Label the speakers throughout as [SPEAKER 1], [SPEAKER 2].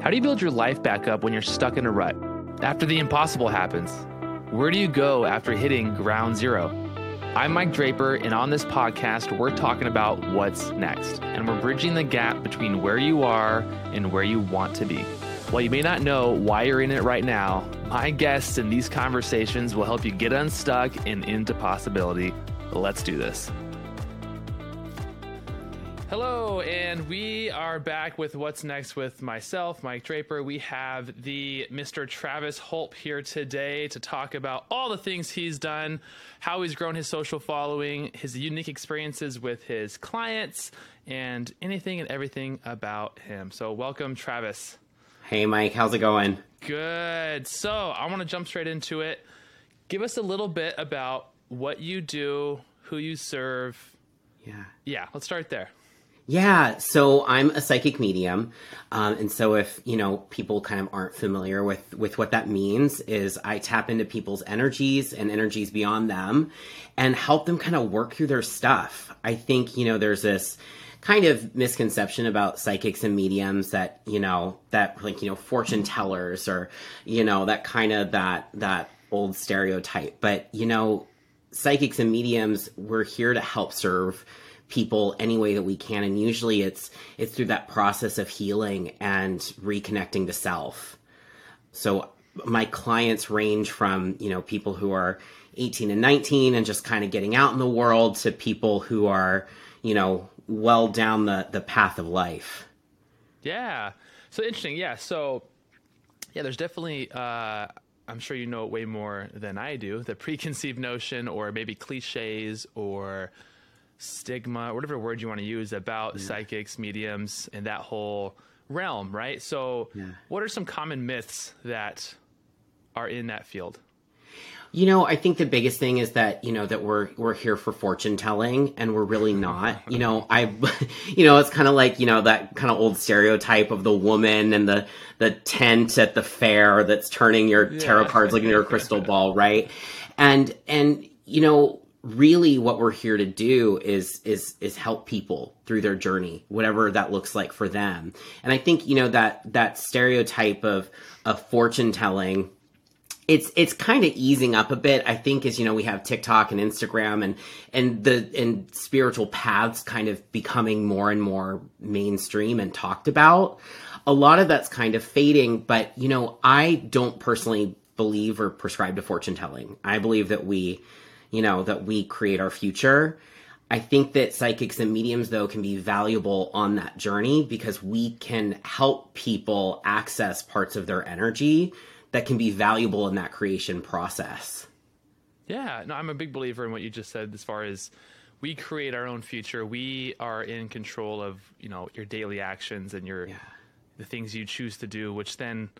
[SPEAKER 1] How do you build your life back up when you're stuck in a rut? After the impossible happens, where do you go after hitting ground zero? I'm Mike Draper, and on this podcast, we're talking about what's next, and we're bridging the gap between where you are and where you want to be. While you may not know why you're in it right now, my guests in these conversations will help you get unstuck and into possibility. Let's do this. Hello, and we are back with what's next with myself, Mike Draper. We have the Mr. Travis Holp here today to talk about all the things he's done, how he's grown his social following, his unique experiences with his clients, and anything and everything about him. So, welcome, Travis.
[SPEAKER 2] Hey, Mike, how's it going?
[SPEAKER 1] Good. So, I want to jump straight into it. Give us a little bit about what you do, who you serve.
[SPEAKER 2] Yeah.
[SPEAKER 1] Yeah, let's start there.
[SPEAKER 2] Yeah, so I'm a psychic medium, um, and so if you know people kind of aren't familiar with with what that means, is I tap into people's energies and energies beyond them, and help them kind of work through their stuff. I think you know there's this kind of misconception about psychics and mediums that you know that like you know fortune tellers or you know that kind of that that old stereotype, but you know psychics and mediums we're here to help serve people any way that we can and usually it's it's through that process of healing and reconnecting to self. So my clients range from you know people who are 18 and 19 and just kind of getting out in the world to people who are you know well down the the path of life.
[SPEAKER 1] Yeah. So interesting. Yeah so yeah there's definitely uh I'm sure you know it way more than I do. The preconceived notion, or maybe cliches, or stigma, whatever word you want to use about yeah. psychics, mediums, and that whole realm, right? So, yeah. what are some common myths that are in that field?
[SPEAKER 2] You know, I think the biggest thing is that you know that we're we're here for fortune telling, and we're really not. You know, I, you know, it's kind of like you know that kind of old stereotype of the woman and the the tent at the fair that's turning your yeah. tarot cards like into a crystal ball, right? And and you know, really what we're here to do is is is help people through their journey whatever that looks like for them. And i think you know that that stereotype of of fortune telling it's it's kind of easing up a bit i think as you know we have tiktok and instagram and and the and spiritual paths kind of becoming more and more mainstream and talked about. A lot of that's kind of fading but you know i don't personally believe or prescribe to fortune telling. I believe that we you know, that we create our future. I think that psychics and mediums, though, can be valuable on that journey because we can help people access parts of their energy that can be valuable in that creation process.
[SPEAKER 1] Yeah, no, I'm a big believer in what you just said as far as we create our own future. We are in control of, you know, your daily actions and your yeah. the things you choose to do, which then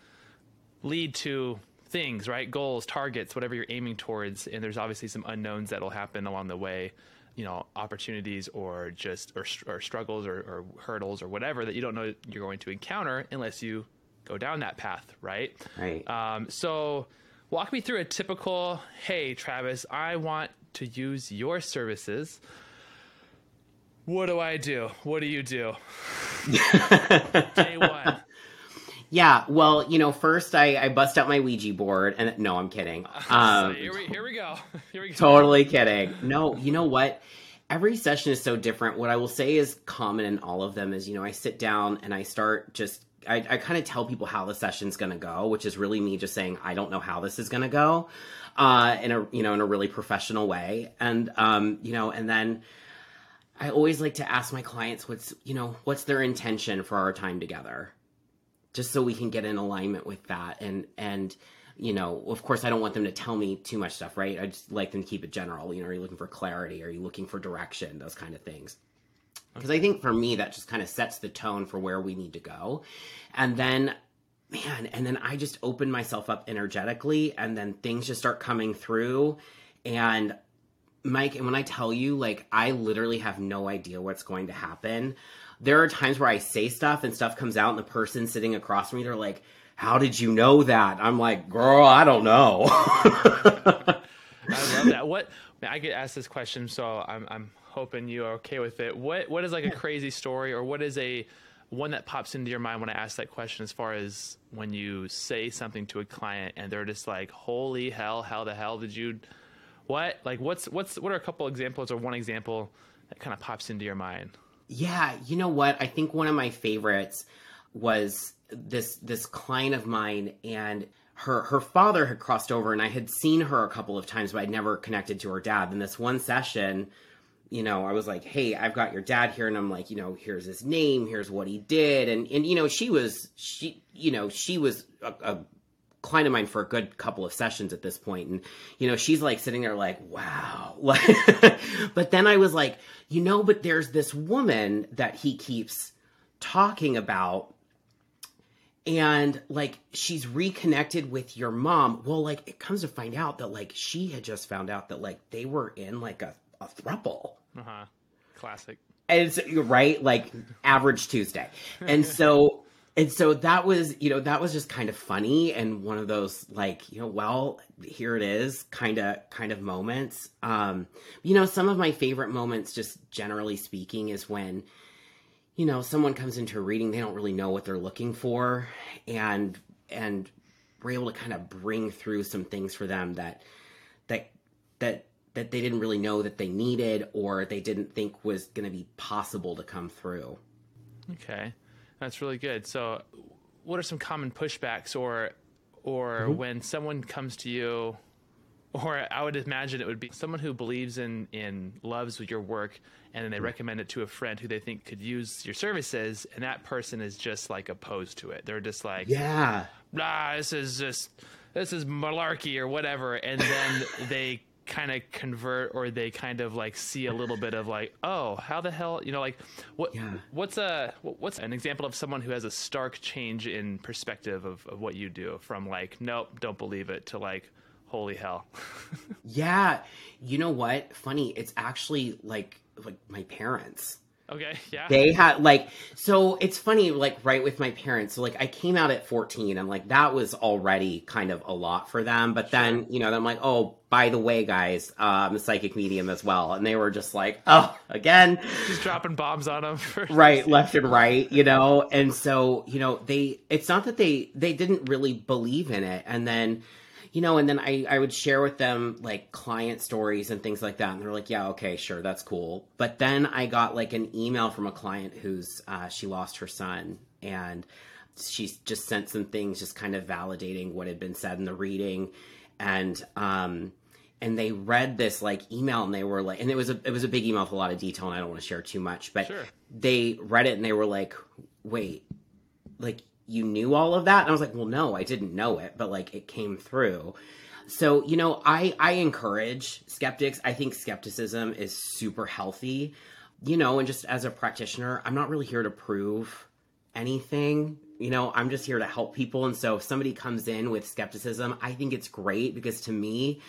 [SPEAKER 1] lead to things, right? Goals, targets, whatever you're aiming towards. And there's obviously some unknowns that'll happen along the way, you know, opportunities or just, or, or struggles or, or hurdles or whatever that you don't know you're going to encounter unless you go down that path, right?
[SPEAKER 2] Right.
[SPEAKER 1] Um, so walk me through a typical, hey, Travis, I want to use your services. What do I do? What do you do? Day one.
[SPEAKER 2] Yeah, well, you know, first I, I bust out my Ouija board, and no, I'm kidding.
[SPEAKER 1] Um, here, we, here we go. Here we go.
[SPEAKER 2] Totally kidding. No, you know what? Every session is so different. What I will say is common in all of them is, you know, I sit down and I start just I, I kind of tell people how the session's going to go, which is really me just saying I don't know how this is going to go, uh, in a you know in a really professional way, and um, you know, and then I always like to ask my clients what's you know what's their intention for our time together, just so we can get in alignment with that. And and you know of course i don't want them to tell me too much stuff right? I just like them to keep it general. You know are you looking for clarity? Are you looking for direction? Those kind of things. Because i think for me that just kind of sets the tone for where we need to go. And then man and then i just open myself up energetically and then things just start coming through. And mike and when i tell you like i literally have no idea what's going to happen there are times where I say stuff and stuff comes out, and the person sitting across from me, they're like, "How did you know that?" I'm like, "Girl, I don't know."
[SPEAKER 1] I love that. What I get asked this question, so I'm I'm hoping you are okay with it. What what is like a crazy story, or what is a one that pops into your mind when I ask that question, as far as when you say something to a client and they're just like, "Holy hell! How the hell did you?" What like what's what's what are a couple examples or one example that kind of pops into your mind?
[SPEAKER 2] Yeah, you know what? I think one of my favorites was this this client of mine and her her father had crossed over and I had seen her a couple of times but I'd never connected to her dad. In this one session, you know, I was like, "Hey, I've got your dad here," and I'm like, you know, here's his name, here's what he did, and and you know, she was she, you know, she was a, a client of mine for a good couple of sessions at this point, and you know, she's like sitting there like, "Wow," but then I was like, you know, but there's this woman that he keeps talking about and like she's reconnected with your mom. Well like it comes to find out that like she had just found out that like they were in like a, a thruple.
[SPEAKER 1] Uh-huh. Classic.
[SPEAKER 2] And it's right like average tuesday. And so and so that was you know that was just kind of funny and one of those like you know well here it is kind of kind of moments um you know some of my favorite moments just generally speaking is when you know, someone comes into a reading, they don't really know what they're looking for, and and we're able to kind of bring through some things for them that that that that they didn't really know that they needed or they didn't think was going to be possible to come through.
[SPEAKER 1] Okay, that's really good. So, what are some common pushbacks, or or mm-hmm. when someone comes to you or I would imagine it would be someone who believes in in loves your work, and then they recommend it to a friend who they think could use your services, and that person is just like opposed to it. They're just like,
[SPEAKER 2] yeah,
[SPEAKER 1] ah, this is just this is malarkey or whatever, and then they kind of convert or they kind of like see a little bit of like oh how the hell you know like what yeah. what's a what's an example of someone who has a stark change in perspective of, of what you do from like nope don't believe it to like holy hell.
[SPEAKER 2] yeah. You know what? Funny, it's actually like like my parents.
[SPEAKER 1] Okay, yeah.
[SPEAKER 2] They had like so it's funny like right with my parents. So like I came out at 14 and like that was already kind of a lot for them, but sure. then, you know, I'm like, "Oh, by the way, guys, uh, I'm a psychic medium as well." And they were just like, "Oh, again."
[SPEAKER 1] Just dropping bombs on them.
[SPEAKER 2] right, left and right, you know. And so, you know, they it's not that they they didn't really believe in it. And then you know, and then I, I would share with them like client stories and things like that. And they're like, yeah, okay, sure, that's cool. But then I got like an email from a client who's, uh, she lost her son and she just sent some things just kind of validating what had been said in the reading. And, um, and they read this like email and they were like and it was a it was a big email with a lot of detail and I don't want to share too much but sure. they read it and they were like wait like you knew all of that? And I was like, well, no, I didn't know it, but like it came through. So, you know, I, I encourage skeptics. I think skepticism is super healthy, you know, and just as a practitioner, I'm not really here to prove anything. You know, I'm just here to help people. And so if somebody comes in with skepticism, I think it's great because to me,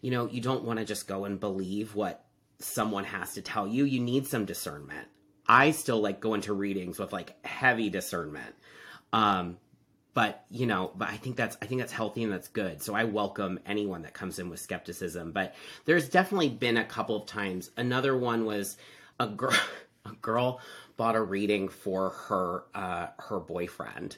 [SPEAKER 2] you know, you don't want to just go and believe what someone has to tell you. You need some discernment. I still like go into readings with like heavy discernment um, but you know, but I think that's I think that's healthy and that's good. So I welcome anyone that comes in with skepticism. But there's definitely been a couple of times. Another one was a girl a girl bought a reading for her uh, her boyfriend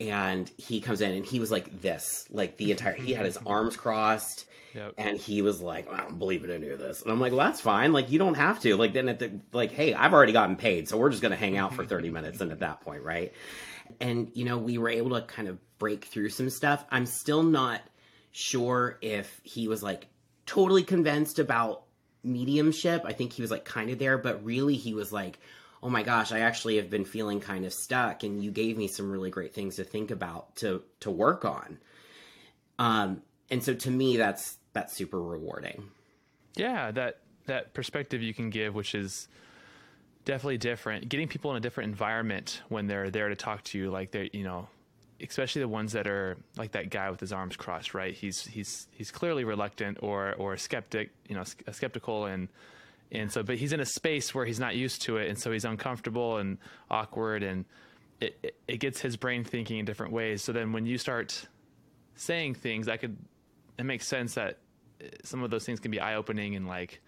[SPEAKER 2] and he comes in and he was like this like the entire he had his arms crossed yep. and he was like i don't believe in any of this and i'm like well that's fine like you don't have to like then at the like hey i've already gotten paid so we're just gonna hang out for 30 minutes and at that point right and you know we were able to kind of break through some stuff. I'm still not sure if he was like totally convinced about mediumship. I think he was like kind of there but really he was like oh my gosh i actually have been feeling kind of stuck and you gave me some really great things to think about to to work on. Um and so to me that's that's super rewarding.
[SPEAKER 1] Yeah that that perspective you can give which is definitely different. Getting people in a different environment when they're there to talk to you, like they, you know, especially the ones that are like that guy with his arms crossed, right? He's he's he's clearly reluctant or or skeptic, you know, skeptical and and so, but he's in a space where he's not used to it, and so he's uncomfortable and awkward, and it it, it gets his brain thinking in different ways. So then, when you start saying things, I could it makes sense that some of those things can be eye opening and like,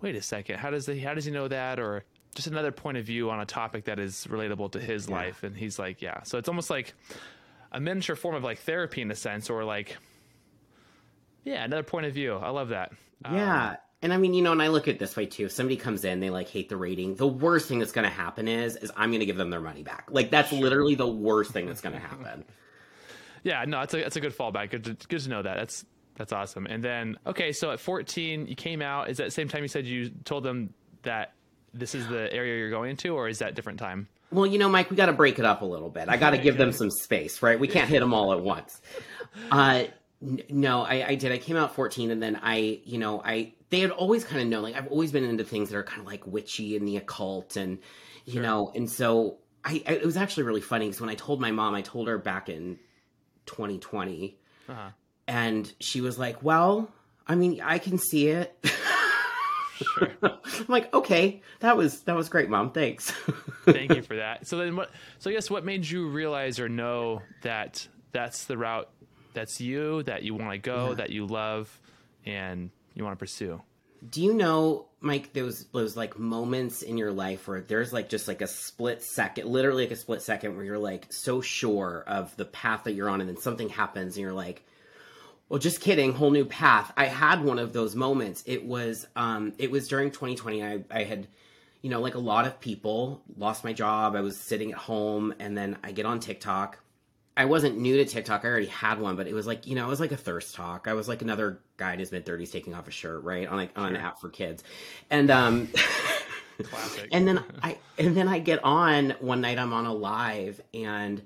[SPEAKER 1] wait a second, how does he how does he know that or just another point of view on a topic that is relatable to his
[SPEAKER 2] Yeah.
[SPEAKER 1] life. And he's like, yeah. So it's almost like a miniature form of like therapy in a sense, or like, yeah, another point of view. I love that. Um,
[SPEAKER 2] Yeah. And I mean, you know, and I look at it this way too. If somebody comes in, they like hate the rating. The worst thing that's going to happen is, is I'm going to give them their money back. Like that's literally the worst thing that's going to happen.
[SPEAKER 1] Yeah, no, it's a it's a good fallback. Good to, good to know that. That's that's awesome. And then okay, so at 14, you came out. Is that the same time you said you told them that this is the area you're going to, or is that different time?
[SPEAKER 2] Well, you know, Mike, we got to break it up a little bit. I got to give them some space, right? We can't hit them all at once. Uh, n- no, I, I did. I came out 14, and then I, you know, I they had always kind of known. Like I've always been into things that are kind of like witchy and the occult, and you know, and so I, I it was actually really funny because when I told my mom, I told her back in 2020,
[SPEAKER 1] Uh-huh.
[SPEAKER 2] and she was like, "Well, I mean, I can see it." I'm like, okay, that was that was great, mom. Thanks.
[SPEAKER 1] Thank you for that. So then, what? So I guess what made you realize or know that that's the route that's you that you want to go, that you love, and you want to pursue?
[SPEAKER 2] Do you know, Mike, those those like moments in your life where there's like just like a split second, literally like a split second where you're like so sure of the path that you're on and then something happens and you're like, well, just kidding, whole new path. I had one of those moments. It was um it was during 2020. I I had you know, like a lot of people, lost my job. I was sitting at home and then I get on TikTok. I wasn't new to TikTok. I already had one, but it was like, you know, it was like a thirst talk. I was like another guy in his mid 30s taking off a shirt, right? On like on an app for kids. And um
[SPEAKER 1] Classic.
[SPEAKER 2] and then I and then I get on one night I'm on a live and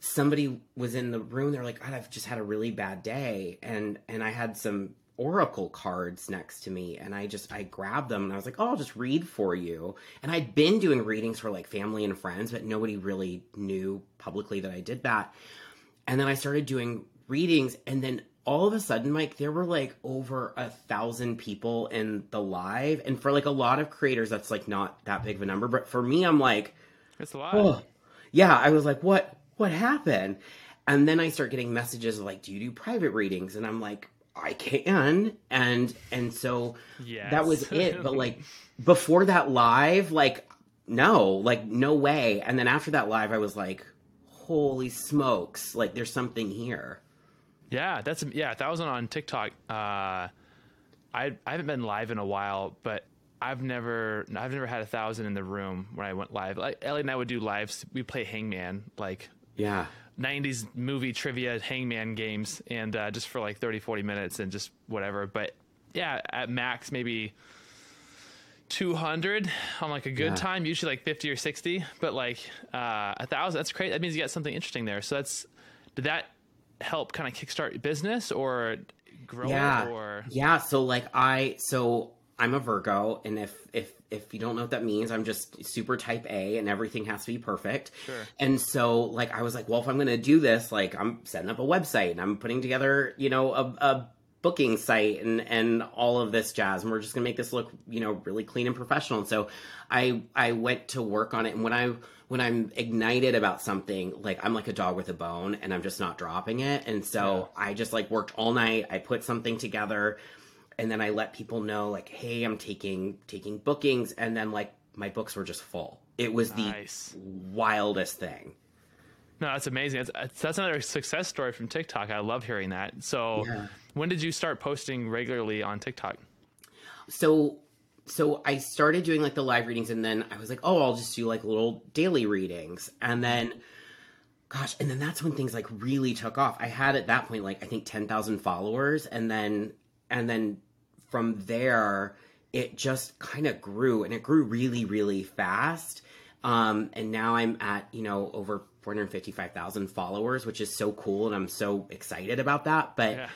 [SPEAKER 2] somebody was in the room they're like I've just had a really bad day. And and I had some oracle cards next to me and I just I grabbed them and I was like oh I'll just read for you. And I'd been doing readings for like family and friends but nobody really knew publicly that I did that. And then I started doing readings and then all of a sudden Mike there were like over a thousand people in the live. And for like a lot of creators that's like not that big of a number but for me I'm like
[SPEAKER 1] it's a lot.
[SPEAKER 2] oh yeah i was like what what happened and then i start getting messages of like do you do private readings and i'm like i can and and so
[SPEAKER 1] Yes.
[SPEAKER 2] that was it but like before that live like no like no way and then after that live i was like holy smokes like there's something here
[SPEAKER 1] Yeah, that's yeah. A thousand on TikTok. Uh, I I haven't been live in a while, but I've never I've never had a thousand in the room when I went live. Like Ellie and I would do lives. We play Hangman, like
[SPEAKER 2] yeah
[SPEAKER 1] 90s movie trivia Hangman games, and uh, just for like 30, 40 minutes and just whatever. But yeah, at max maybe. 200 on like a good
[SPEAKER 2] Yeah.
[SPEAKER 1] time usually like 50 or 60 but like uh a thousand that's great that means you got something interesting there so that's did that help kind of kickstart business or grow
[SPEAKER 2] yeah
[SPEAKER 1] or
[SPEAKER 2] yeah so like i so i'm a virgo and if if if you don't know what that means i'm just super type a and everything has to be perfect.
[SPEAKER 1] Sure.
[SPEAKER 2] and so like i was like well if i'm gonna do this like i'm setting up a website and i'm putting together you know a, a booking site and and all of this jazz and we're just gonna make this look you know really clean and professional. And so i i went to work on it and when i when i'm ignited about something like i'm like a dog with a bone and i'm just not dropping it. And so i just like worked all night. I put something together and then i let people know like hey i'm taking taking bookings and then like my books were just full. It was the wildest thing.
[SPEAKER 1] No that's amazing. That's, that's another success story from tiktok. I love hearing that. So
[SPEAKER 2] Yeah.
[SPEAKER 1] when did you start posting regularly on tiktok?
[SPEAKER 2] So so I started doing like the live readings and then I was like, oh, I'll just do like little daily readings. And then gosh, and then that's when things like really took off. I had at that point like I think 10,000 followers and then and then from there it just kind of grew and it grew really really fast. Um and now I'm at, you know, over 455,000 followers, which is so cool and I'm so excited about that. But
[SPEAKER 1] Yeah.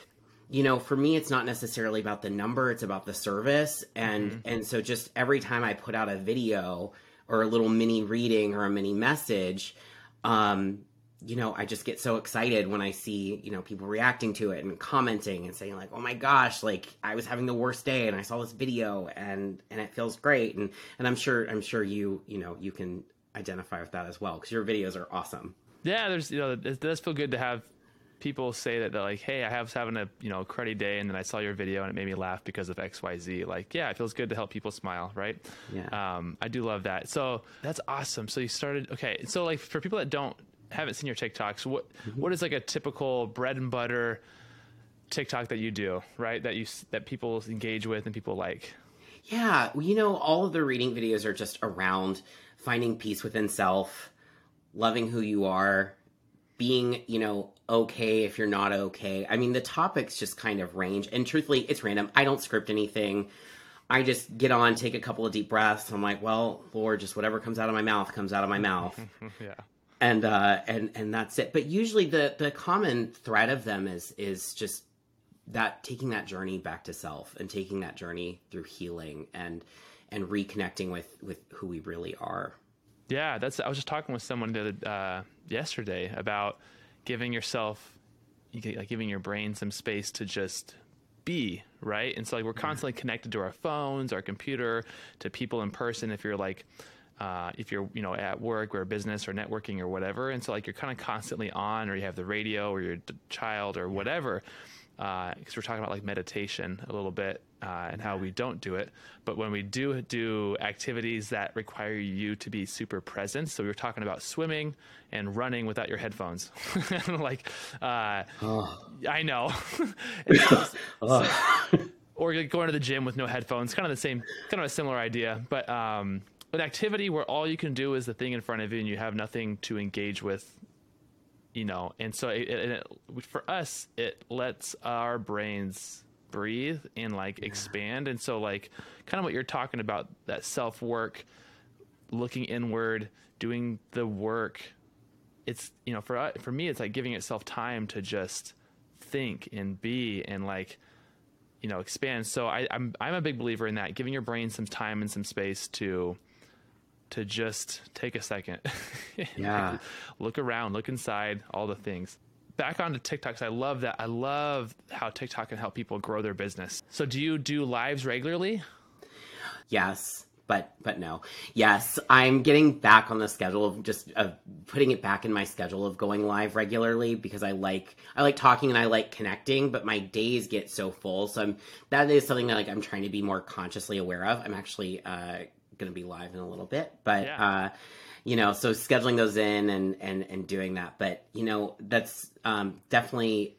[SPEAKER 2] you know for me it's not necessarily about the number it's about the service and and so just every time i put out a video or a little mini reading or a mini message um you know i just get so excited when i see you know people reacting to it and commenting and saying like oh my gosh like i was having the worst day and i saw this video and and it feels great and and i'm sure i'm sure you you know you can identify with that as well because your videos are awesome
[SPEAKER 1] yeah there's you know it does feel good to have people say that they're like, "Hey, I was having a you know cruddy day, and then I saw your video and it made me laugh because of X, Y, Z." Like, yeah, it feels good to help people smile, right?
[SPEAKER 2] Yeah.
[SPEAKER 1] Um, I do love that. So that's awesome. So you started okay. So like for people that don't haven't seen your TikToks, what
[SPEAKER 2] Mm-hmm.
[SPEAKER 1] what is like a typical bread and butter TikTok that you do, right? That you that people engage with and people like.
[SPEAKER 2] Yeah, well, you know, all of the reading videos are just around finding peace within self, loving who you are, being, you know, okay if you're not okay. I mean, the topics just kind of range, and truthfully, it's random. I don't script anything. I just get on, take a couple of deep breaths. I'm like, well, Lord, just whatever comes out of my mouth comes out of my mouth
[SPEAKER 1] yeah.
[SPEAKER 2] And uh and and that's it but usually the the common thread of them is is just that taking that journey back to self and taking that journey through healing and and reconnecting with with who we really are
[SPEAKER 1] Yeah, that's. I was just talking with someone the other, uh, yesterday about giving yourself, like giving your brain some space to just be right. And so, like, we're constantly connected to our phones, our computer, to people in person. If you're like, uh, if you're you know at work or business or networking or whatever, and so like you're kind of constantly on, or you have the radio or your d- child or whatever. Because we're talking about like meditation a little bit uh, and how we don't do it, but when we do do activities that require you to be super present, so we were talking about swimming and running without your headphones, like uh, I know, so- or going to the gym with no headphones, kind of the same, kind of a similar idea, but um, an activity where all you can do is the thing in front of you and you have nothing to engage with you know and so it, it, it, for us it lets our brains breathe and like expand. And so like kind of what you're talking about that self work looking inward doing the work it's you know for for me it's like giving itself time to just think and be and like you know expand. So I, I'm I'm a big believer in that giving your brain some time and some space to to just take a second.
[SPEAKER 2] Yeah.
[SPEAKER 1] look around look inside all the things. Back onto TikToks I love that. I love how TikTok can help people grow their business. So do you do lives regularly?
[SPEAKER 2] Yes but but no. Yes i'm getting back on the schedule of just of putting it back in my schedule of going live regularly because i like i like talking and i like connecting but my days get so full. So i'm that is something that like i'm trying to be more consciously aware of. I'm actually uh gonna be live in a little bit but
[SPEAKER 1] Yeah.
[SPEAKER 2] uh you know so scheduling those in and and and doing that but you know that's um definitely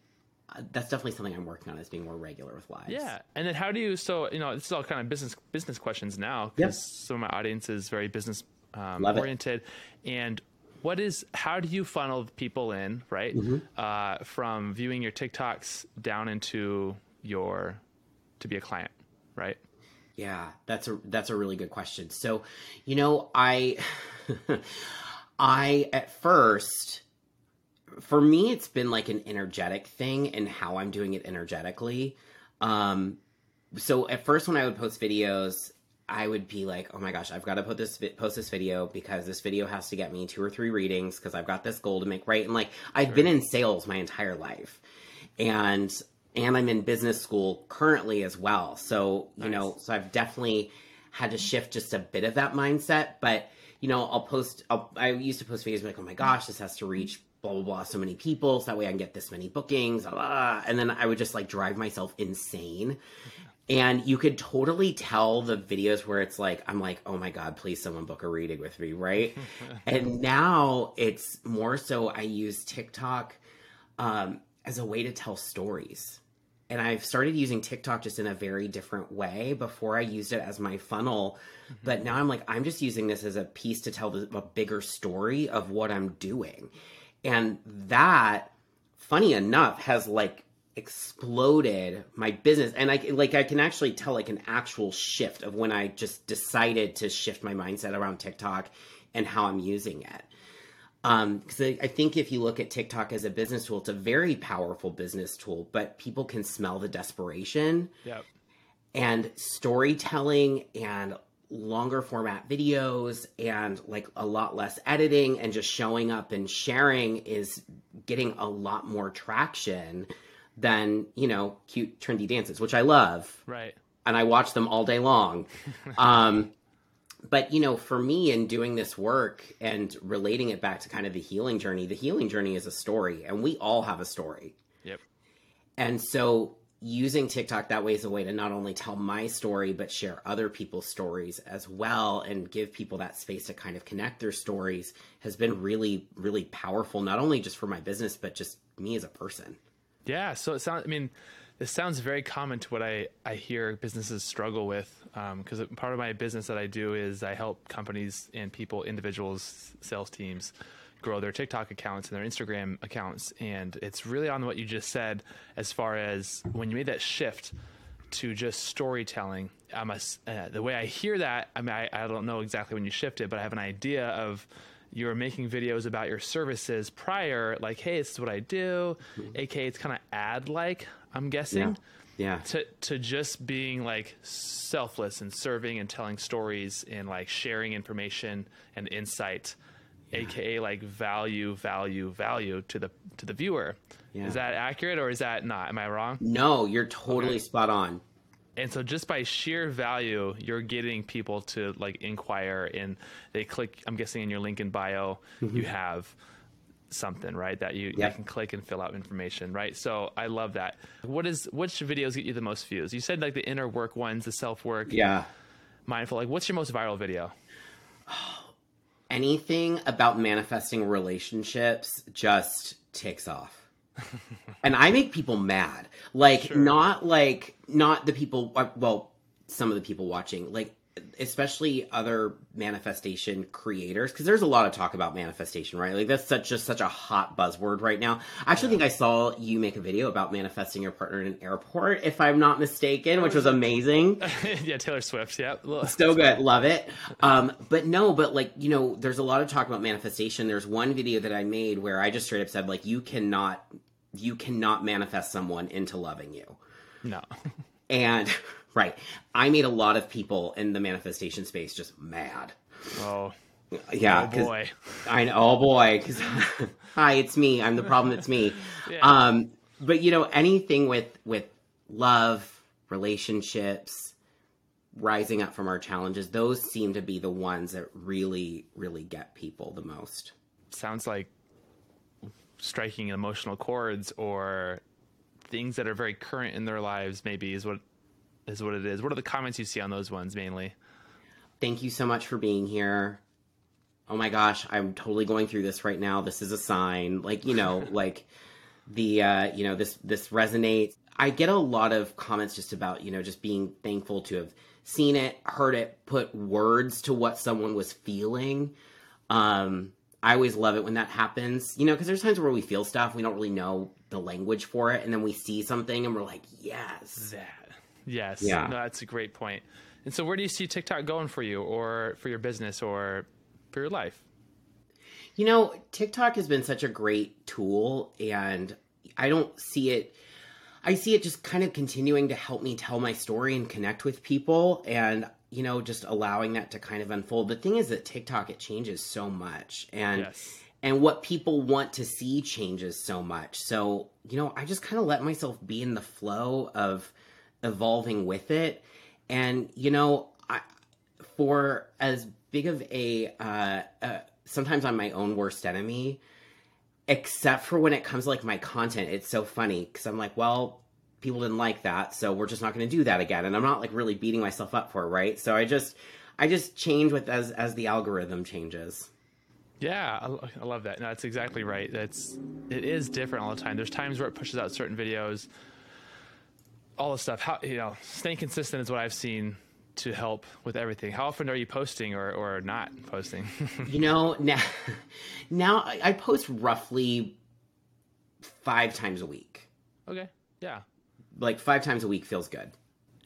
[SPEAKER 2] uh, that's definitely something i'm working on is being more regular with lives
[SPEAKER 1] Yeah, and then how do you? So you know, this is all kind of business business questions now
[SPEAKER 2] Yep.
[SPEAKER 1] because some of my audience is very business um,
[SPEAKER 2] Love it.
[SPEAKER 1] oriented. And what is? How do you funnel people in right
[SPEAKER 2] Mm-hmm.
[SPEAKER 1] uh, from viewing your TikToks down into your to be a client, right?
[SPEAKER 2] Yeah, that's a that's a really good question. So, you know, I I at first for me it's been like an energetic thing and how I'm doing it energetically. Um so at first when I would post videos, I would be like, "Oh my gosh, I've got to put this post this video because this video has to get me two or three readings because I've got this goal to make right." And like I've been in sales my entire life. And and I'm in business school currently as well. So, you know, so I've definitely had to shift just a bit of that mindset, but you know, I'll post I'll, I used to post videos like, "Oh my gosh, this has to reach blah blah blah so many people so that way I can get this many bookings." Blah, blah. And then I would just like drive myself insane. And you could totally tell the videos where it's like, I'm like, oh my God, please someone book a reading with me, right? and now it's more so I use TikTok um, as a way to tell stories. And I've started using TikTok just in a very different way. Before I used it as my funnel, mm-hmm. but now I'm like, I'm just using this as a piece to tell the, a bigger story of what I'm doing. And that, funny enough, has like exploded my business and i like i can actually tell like an actual shift of when i just decided to shift my mindset around tiktok and how i'm using it because I, I think if you look at tiktok as a business tool it's a very powerful business tool but people can smell the desperation
[SPEAKER 1] Yep.
[SPEAKER 2] and storytelling and longer format videos and like a lot less editing and just showing up and sharing is getting a lot more traction than you know cute trendy dances which i love
[SPEAKER 1] Right.
[SPEAKER 2] and i watch them all day long um but you know, for me in doing this work and relating it back to kind of the healing journey, the healing journey is a story, and we all have a story.
[SPEAKER 1] Yep.
[SPEAKER 2] And so using TikTok that way is a way to not only tell my story, but share other people's stories as well and give people that space to kind of connect their stories has been really, really powerful, not only just for my business, but just me as a person.
[SPEAKER 1] Yeah. So it sounds, I mean, this sounds very common to what I, I hear businesses struggle with. Because um, part of my business that I do is I help companies and people, individuals, sales teams grow their TikTok accounts and their Instagram accounts. And it's really on what you just said as far as when you made that shift to just storytelling. I'm a, uh, the way I hear that, I mean, I, I don't know exactly when you shifted, but I have an idea of you were making videos about your services prior, like, hey, this is what I do, mm-hmm. aka it's kind of ad like, I'm guessing.
[SPEAKER 2] Yeah. yeah.
[SPEAKER 1] To to just being like selfless and serving and telling stories and like sharing information and insight aka like value, value, value to the to the viewer. Yeah. Is that accurate or is that not? Am I wrong?
[SPEAKER 2] No, you're totally okay. spot on.
[SPEAKER 1] And so just by sheer value, you're getting people to like inquire and they click I'm guessing in your link in bio, mm-hmm. you have something, right? That you, yep. you can click and fill out information, right? So I love that. What is which videos get you the most views? You said like the inner work ones, the self work.
[SPEAKER 2] Yeah.
[SPEAKER 1] Mindful. Like what's your most viral video?
[SPEAKER 2] anything about manifesting relationships just ticks off. And I make people mad. Like, sure. not like, not the people, uh, well, some of the people watching, like especially other manifestation creators because there's a lot of talk about manifestation right? Like that's such just such a hot buzzword right now. I actually yeah. think i saw you make a video about manifesting your partner in an airport if i'm not mistaken which was amazing.
[SPEAKER 1] Yeah taylor swift yeah.
[SPEAKER 2] So good. Love it. Um, but no but like you know there's a lot of talk about manifestation. There's one video that i made where i just straight up said like you cannot you cannot manifest someone into loving you.
[SPEAKER 1] No.
[SPEAKER 2] And Right. I made a lot of people in the manifestation space just mad.
[SPEAKER 1] Oh.
[SPEAKER 2] Yeah.
[SPEAKER 1] Oh boy.
[SPEAKER 2] I know. Oh boy. Cause, hi, it's me. I'm the problem. It's me. yeah. Um, but you know, anything with, with love, relationships, rising up from our challenges, those seem to be the ones that really, really get people the most.
[SPEAKER 1] Sounds like striking emotional chords or things that are very current in their lives maybe is what is what it is. What are the comments you see on those ones mainly?
[SPEAKER 2] Thank you so much for being here. Oh my gosh, I'm totally going through this right now. This is a sign. Like, you know, like the uh, you know, this this resonates. I get a lot of comments just about, you know, just being thankful to have seen it, heard it, put words to what someone was feeling. Um I always love it when that happens, you know, because there's times where we feel stuff, we don't really know the language for it, and then we see something and we're like, yes.
[SPEAKER 1] That Yes. Yeah. No, that's a great point. And so, where do you see TikTok going for you, or for your business, or for your life?
[SPEAKER 2] You know, TikTok has been such a great tool, and I don't see it. I see it just kind of continuing to help me tell my story and connect with people, and you know, just allowing that to kind of unfold. The thing is that TikTok it changes so much, and. Yes and what people want to see changes so much. So, you know, I just kind of let myself be in the flow of evolving with it. And, you know, I, for as big of a, uh, uh, sometimes I'm my own worst enemy, except for when it comes to like my content. It's so funny because I'm like, well, people didn't like that, so we're just not going to do that again. And I'm not like really beating myself up for it, right? So I just, I just change with as as the algorithm changes.
[SPEAKER 1] Yeah, I, I love that. No, that's exactly right. That's it is different all the time. There's times where it pushes out certain videos all the stuff. How you know, staying consistent is what I've seen to help with everything. How often are you posting or, or not posting?
[SPEAKER 2] you know, now now I post roughly five times a week.
[SPEAKER 1] Okay. Yeah.
[SPEAKER 2] Like five times a week feels good.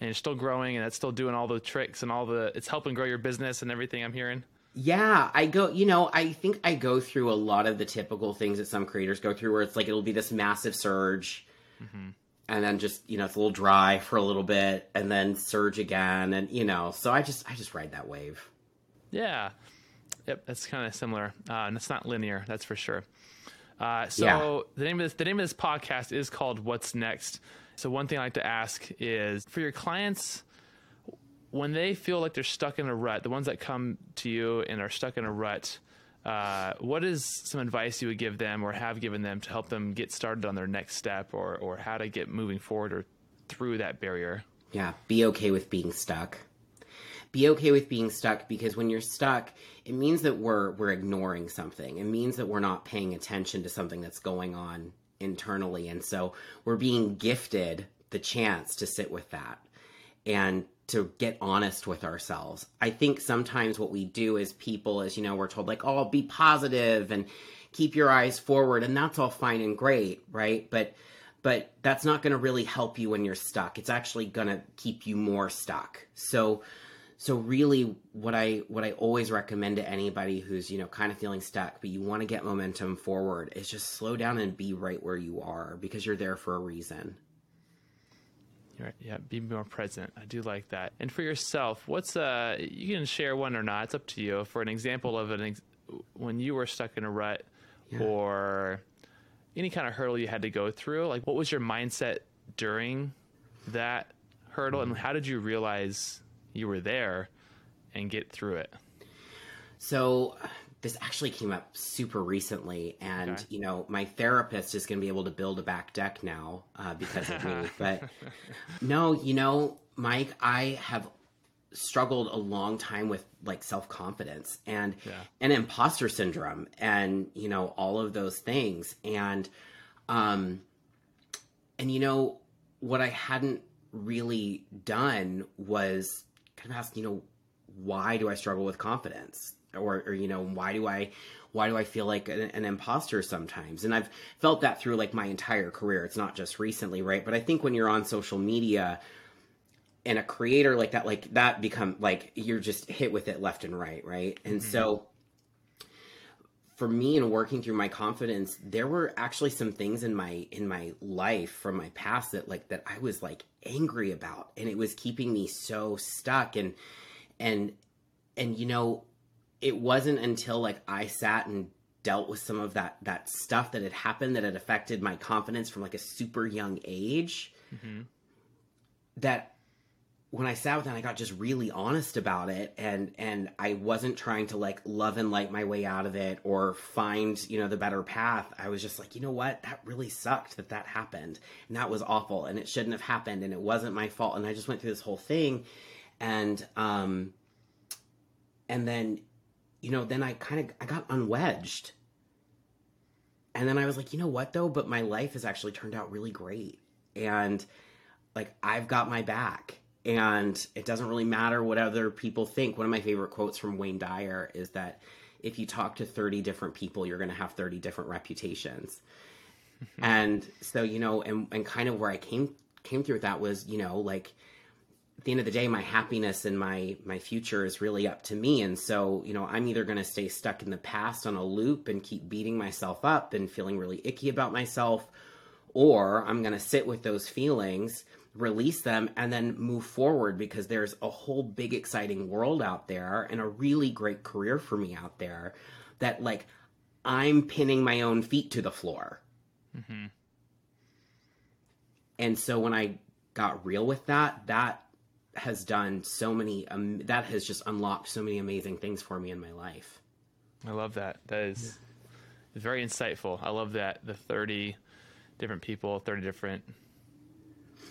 [SPEAKER 1] And you're still growing and it's still doing all the tricks and all the it's helping grow your business and everything I'm hearing.
[SPEAKER 2] Yeah, I go, you know, I think I go through a lot of the typical things that some creators go through where it's like it'll be this massive surge. Mm-hmm and then just you know it's a little dry for a little bit and then surge again and you know so i just i just ride that wave.
[SPEAKER 1] Yeah. Yep that's kind of similar. Uh, and it's not linear that's for sure. Uh, so yeah. the name of this the name of this podcast is called what's next. So one thing i like to ask is for your clients when they feel like they're stuck in a rut, the ones that come to you and are stuck in a rut, uh, what is some advice you would give them or have given them to help them get started on their next step or, or how to get moving forward or through that barrier?
[SPEAKER 2] Yeah, be okay with being stuck. Be okay with being stuck because when you're stuck, it means that we're we're ignoring something. It means that we're not paying attention to something that's going on internally. And so we're being gifted the chance to sit with that and to get honest with ourselves. I think sometimes what we do as people is, you know, we're told like, oh, be positive and keep your eyes forward, and that's all fine and great, right? But but that's not going to really help you when you're stuck. It's actually going to keep you more stuck. So so really what I what I always recommend to anybody who's, you know, kind of feeling stuck, but you want to get momentum forward is just slow down and be right where you are because you're there for a reason.
[SPEAKER 1] Right. Yeah, be more present. I do like that. And for yourself, what's uh you can share one or not. It's up to you. For an example of an ex- when you were stuck in a rut yeah. or any kind of hurdle you had to go through, like what was your mindset during that hurdle and how did you realize you were there and get through it?
[SPEAKER 2] So this actually came up super recently, and okay. you know, my therapist is going to be able to build a back deck now uh, because of me. but no, you know, Mike, I have struggled a long time with like self confidence and yeah. and imposter syndrome, and you know, all of those things, and um, and you know, what I hadn't really done was kind of ask, you know, why do I struggle with confidence? Or, or you know why do i why do i feel like an, an, imposter sometimes? And i've felt that through like my entire career. It's not just recently right? But i think when you're on social media and a creator like that like that become like you're just hit with it left and right right? And mm-hmm. so for me in working through my confidence there were actually some things in my in my life from my past that like that i was like angry about. And it was keeping me so stuck. And and and you know it wasn't until like I sat and dealt with some of that that stuff that had happened that had affected my confidence from like a super young age mm-hmm. that when I sat with that, I got just really honest about it, and and I wasn't trying to like love and light my way out of it or find you know the better path. I was just like, you know what, that really sucked that that happened, and that was awful, and it shouldn't have happened, and it wasn't my fault, and I just went through this whole thing, and um, and then you know, then I kind of I got unwedged. And then I was like, you know what though, but my life has actually turned out really great. And like I've got my back and it doesn't really matter what other people think. One of my favorite quotes from Wayne Dyer is that if you talk to 30 different people, you're going to have 30 different reputations. and so, you know, and, and kind of where I came came through with that was, you know, like at the end of the day my happiness and my my future is really up to me and so you know i'm either going to stay stuck in the past on a loop and keep beating myself up and feeling really icky about myself or i'm going to sit with those feelings release them and then move forward because there's a whole big exciting world out there and a really great career for me out there that like i'm pinning my own feet to the floor mm-hmm. and so when i got real with that that has done so many um, that has just unlocked so many amazing things for me in my life.
[SPEAKER 1] I love that. That is yeah. very insightful. I love that the 30 different people 30 different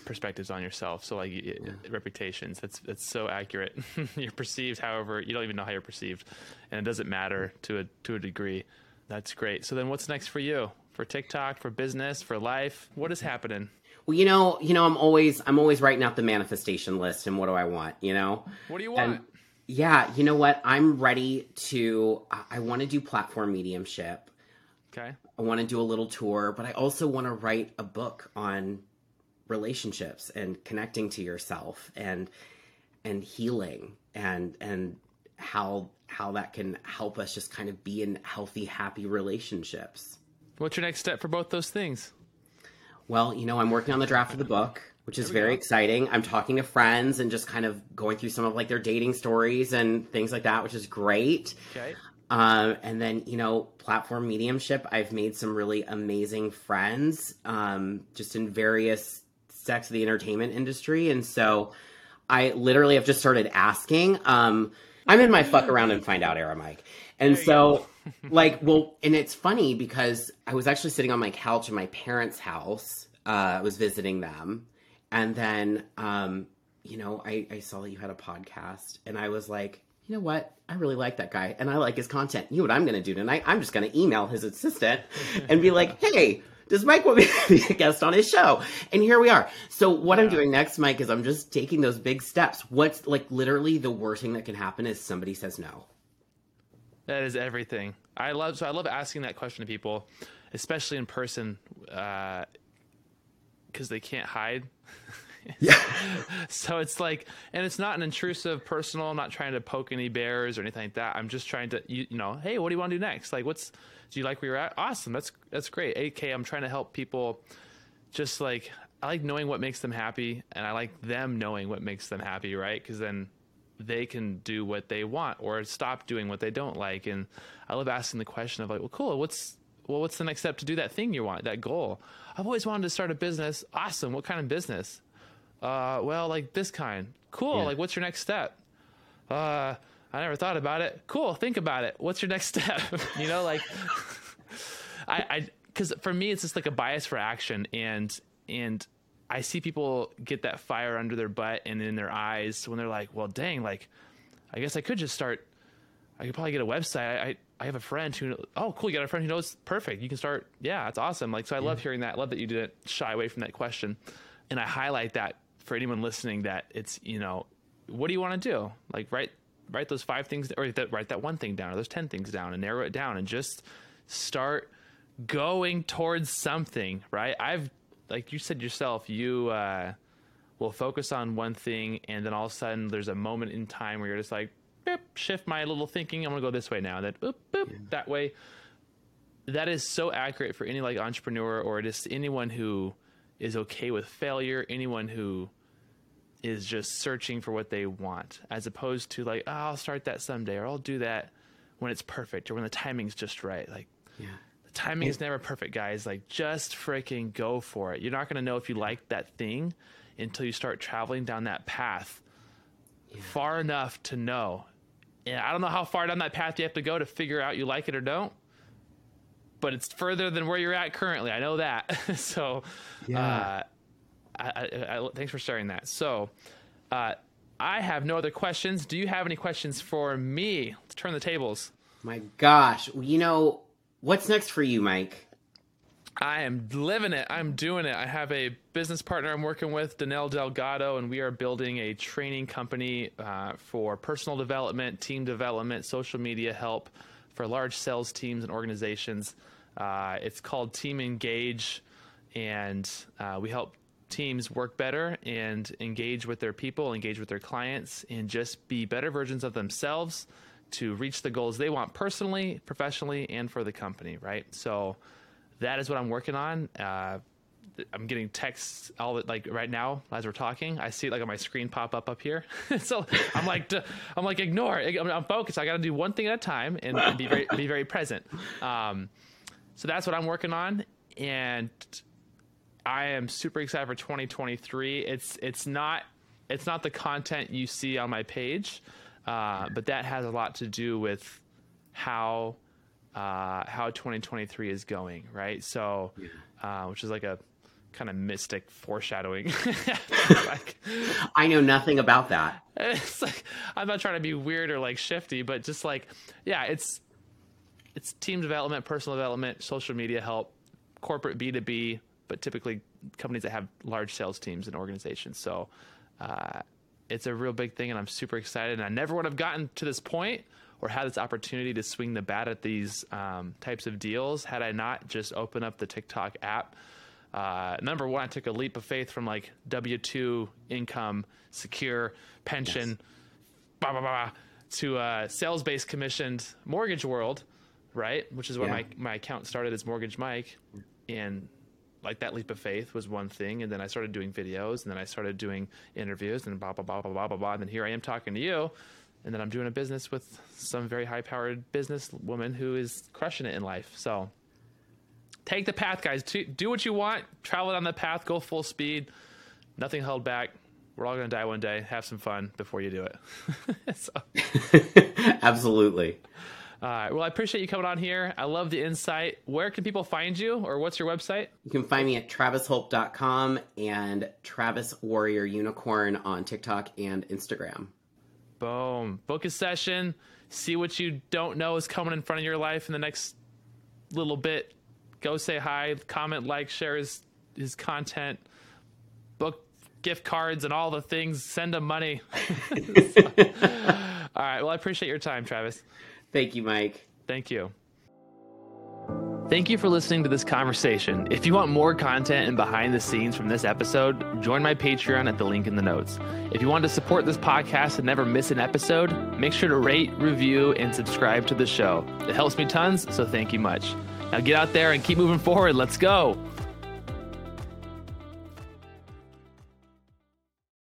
[SPEAKER 1] perspectives on yourself. So like yeah. reputations that's that's so accurate. You're perceived however you don't even know how you're perceived and it doesn't matter to a to a degree. That's great. So then what's next for you? For tiktok for business for life? What is happening
[SPEAKER 2] well, you know, you know, I'm always I'm always writing out the manifestation list and what do I want, you know?
[SPEAKER 1] What do you want?
[SPEAKER 2] And, yeah, you know what? I'm ready to I want to do platform mediumship.
[SPEAKER 1] Okay.
[SPEAKER 2] I want to do a little tour, but I also want to write a book on relationships and connecting to yourself and and healing and and how how that can help us just kind of be in healthy happy relationships.
[SPEAKER 1] What's your next step for both those things?
[SPEAKER 2] Well, you know, I'm working on the draft of the book, which is very go. exciting. I'm talking to friends and just kind of going through some of like their dating stories and things like that, which is great.
[SPEAKER 1] Okay.
[SPEAKER 2] Um, and then, you know, platform mediumship, I've made some really amazing friends um, just in various sects of the entertainment industry. And so I literally have just started asking. Um, I'm in my fuck around and find out era, Mike. And so, like, well, and it's funny because I was actually sitting on my couch in my parents' house. Uh, I was visiting them. And then, um, you know, I, I saw that you had a podcast and I was like, you know what? I really like that guy and I like his content. You know what I'm going to do tonight? I'm just going to email his assistant and be like, hey, does Mike want me to be a guest on his show? And here we are. So what yeah. I'm doing next, Mike, is I'm just taking those big steps. What's like literally the worst thing that can happen is somebody says no.
[SPEAKER 1] That is everything. I love so I love asking that question to people, especially in person, because uh, they can't hide. yeah. so it's like, and it's not an intrusive, personal. I'm not trying to poke any bears or anything like that. I'm just trying to, you, you know, hey, what do you want to do next? Like, what's do you like where you're at? Awesome. That's that's great. AK, I'm trying to help people just like I like knowing what makes them happy and I like them knowing what makes them happy, right? Cuz then they can do what they want or stop doing what they don't like and I love asking the question of like, well cool, what's well what's the next step to do that thing you want, that goal? I've always wanted to start a business. Awesome. What kind of business? Uh well, like this kind. Cool. Yeah. Like what's your next step? Uh I never thought about it. Cool, think about it. What's your next step? you know, like I, I, because for me, it's just like a bias for action, and and I see people get that fire under their butt and in their eyes when they're like, well, dang, like, I guess I could just start. I could probably get a website. I, I have a friend who, oh, cool, you got a friend who knows perfect. You can start. Yeah, that's awesome. Like, so I yeah. love hearing that. I love that you didn't shy away from that question, and I highlight that for anyone listening that it's you know, what do you want to do? Like, write write those five things or that, write that one thing down or those 10 things down and narrow it down and just start going towards something, right? I've, like you said yourself, you, uh, will focus on one thing and then all of a sudden there's a moment in time where you're just like, boop, shift my little thinking. I'm going to go this way now. That, boop, boop, yeah. that way. That is so accurate for any like entrepreneur or just anyone who is okay with failure, anyone who is just searching for what they want, as opposed to like, oh, I'll start that someday, or I'll do that when it's perfect, or when the timing's just right. Like, yeah. the timing is never perfect, guys. Like, just freaking go for it. You're not going to know if you like that thing until you start traveling down that path yeah. far enough to know. And I don't know how far down that path you have to go to figure out you like it or don't, but it's further than where you're at currently. I know that. so, yeah. Uh, I, I, I, thanks for sharing that. So, uh, I have no other questions. Do you have any questions for me? Let's turn the tables.
[SPEAKER 2] My gosh, you know what's next for you, Mike?
[SPEAKER 1] I am living it. I'm doing it. I have a business partner I'm working with, Danelle Delgado, and we are building a training company uh, for personal development, team development, social media help for large sales teams and organizations. Uh, it's called Team Engage, and uh, we help teams work better and engage with their people, engage with their clients, and just be better versions of themselves to reach the goals they want personally, professionally, and for the company, right? So that is what I'm working on. Uh, I'm getting texts all the, like right now as we're talking. I see it like on my screen pop up up here. so I'm like, I'm like, ignore. I'm, I'm focused. I got to do one thing at a time and, and be very, be very present. Um, so that's what I'm working on, and I am super excited for 2023. It's it's not it's not the content you see on my page, uh, but that has a lot to do with how uh, how 2023 is going, right? So, uh, which is like a kind of mystic foreshadowing.
[SPEAKER 2] like, I know nothing about that.
[SPEAKER 1] It's like I'm not trying to be weird or like shifty, but just like yeah, it's it's team development, personal development, social media help, corporate B2B, but typically companies that have large sales teams and organizations. So uh, it's a real big thing, and I'm super excited. And I never would have gotten to this point or had this opportunity to swing the bat at these um, types of deals had I not just opened up the TikTok app. Uh, number one, I took a leap of faith from like W two income, secure pension, yes. blah blah blah, to uh, sales based commissioned mortgage world, right? Which is where yeah. my my account started as Mortgage Mike, and like that leap of faith was one thing, and then I started doing videos, and then I started doing interviews, and blah blah blah blah blah blah blah. And then here I am talking to you, and then I'm doing a business with some very high powered business woman who is crushing it in life. So take the path, guys. Do what you want, travel down the path, go full speed, nothing held back. we're all going to die one day. Have some fun before you do it. so.
[SPEAKER 2] Absolutely.
[SPEAKER 1] All right. Well, I appreciate you coming on here. I love the insight. Where can people find you, or what's your website?
[SPEAKER 2] You can find me at travisholp.com and Travis Warrior Unicorn on TikTok and Instagram.
[SPEAKER 1] Boom. Book a session. See what you don't know is coming in front of your life in the next little bit. Go say hi, comment, like, share his his content, book gift cards and all the things. Send him money. so, all right. Well, I appreciate your time, Travis.
[SPEAKER 2] Thank you, Mike.
[SPEAKER 1] Thank you. Thank you for listening to this conversation. If you want more content and behind the scenes from this episode, join my Patreon at the link in the notes. If you want to support this podcast and never miss an episode, make sure to rate, review, and subscribe to the show. It helps me tons, so thank you much. Now get out there and keep moving forward. Let's go.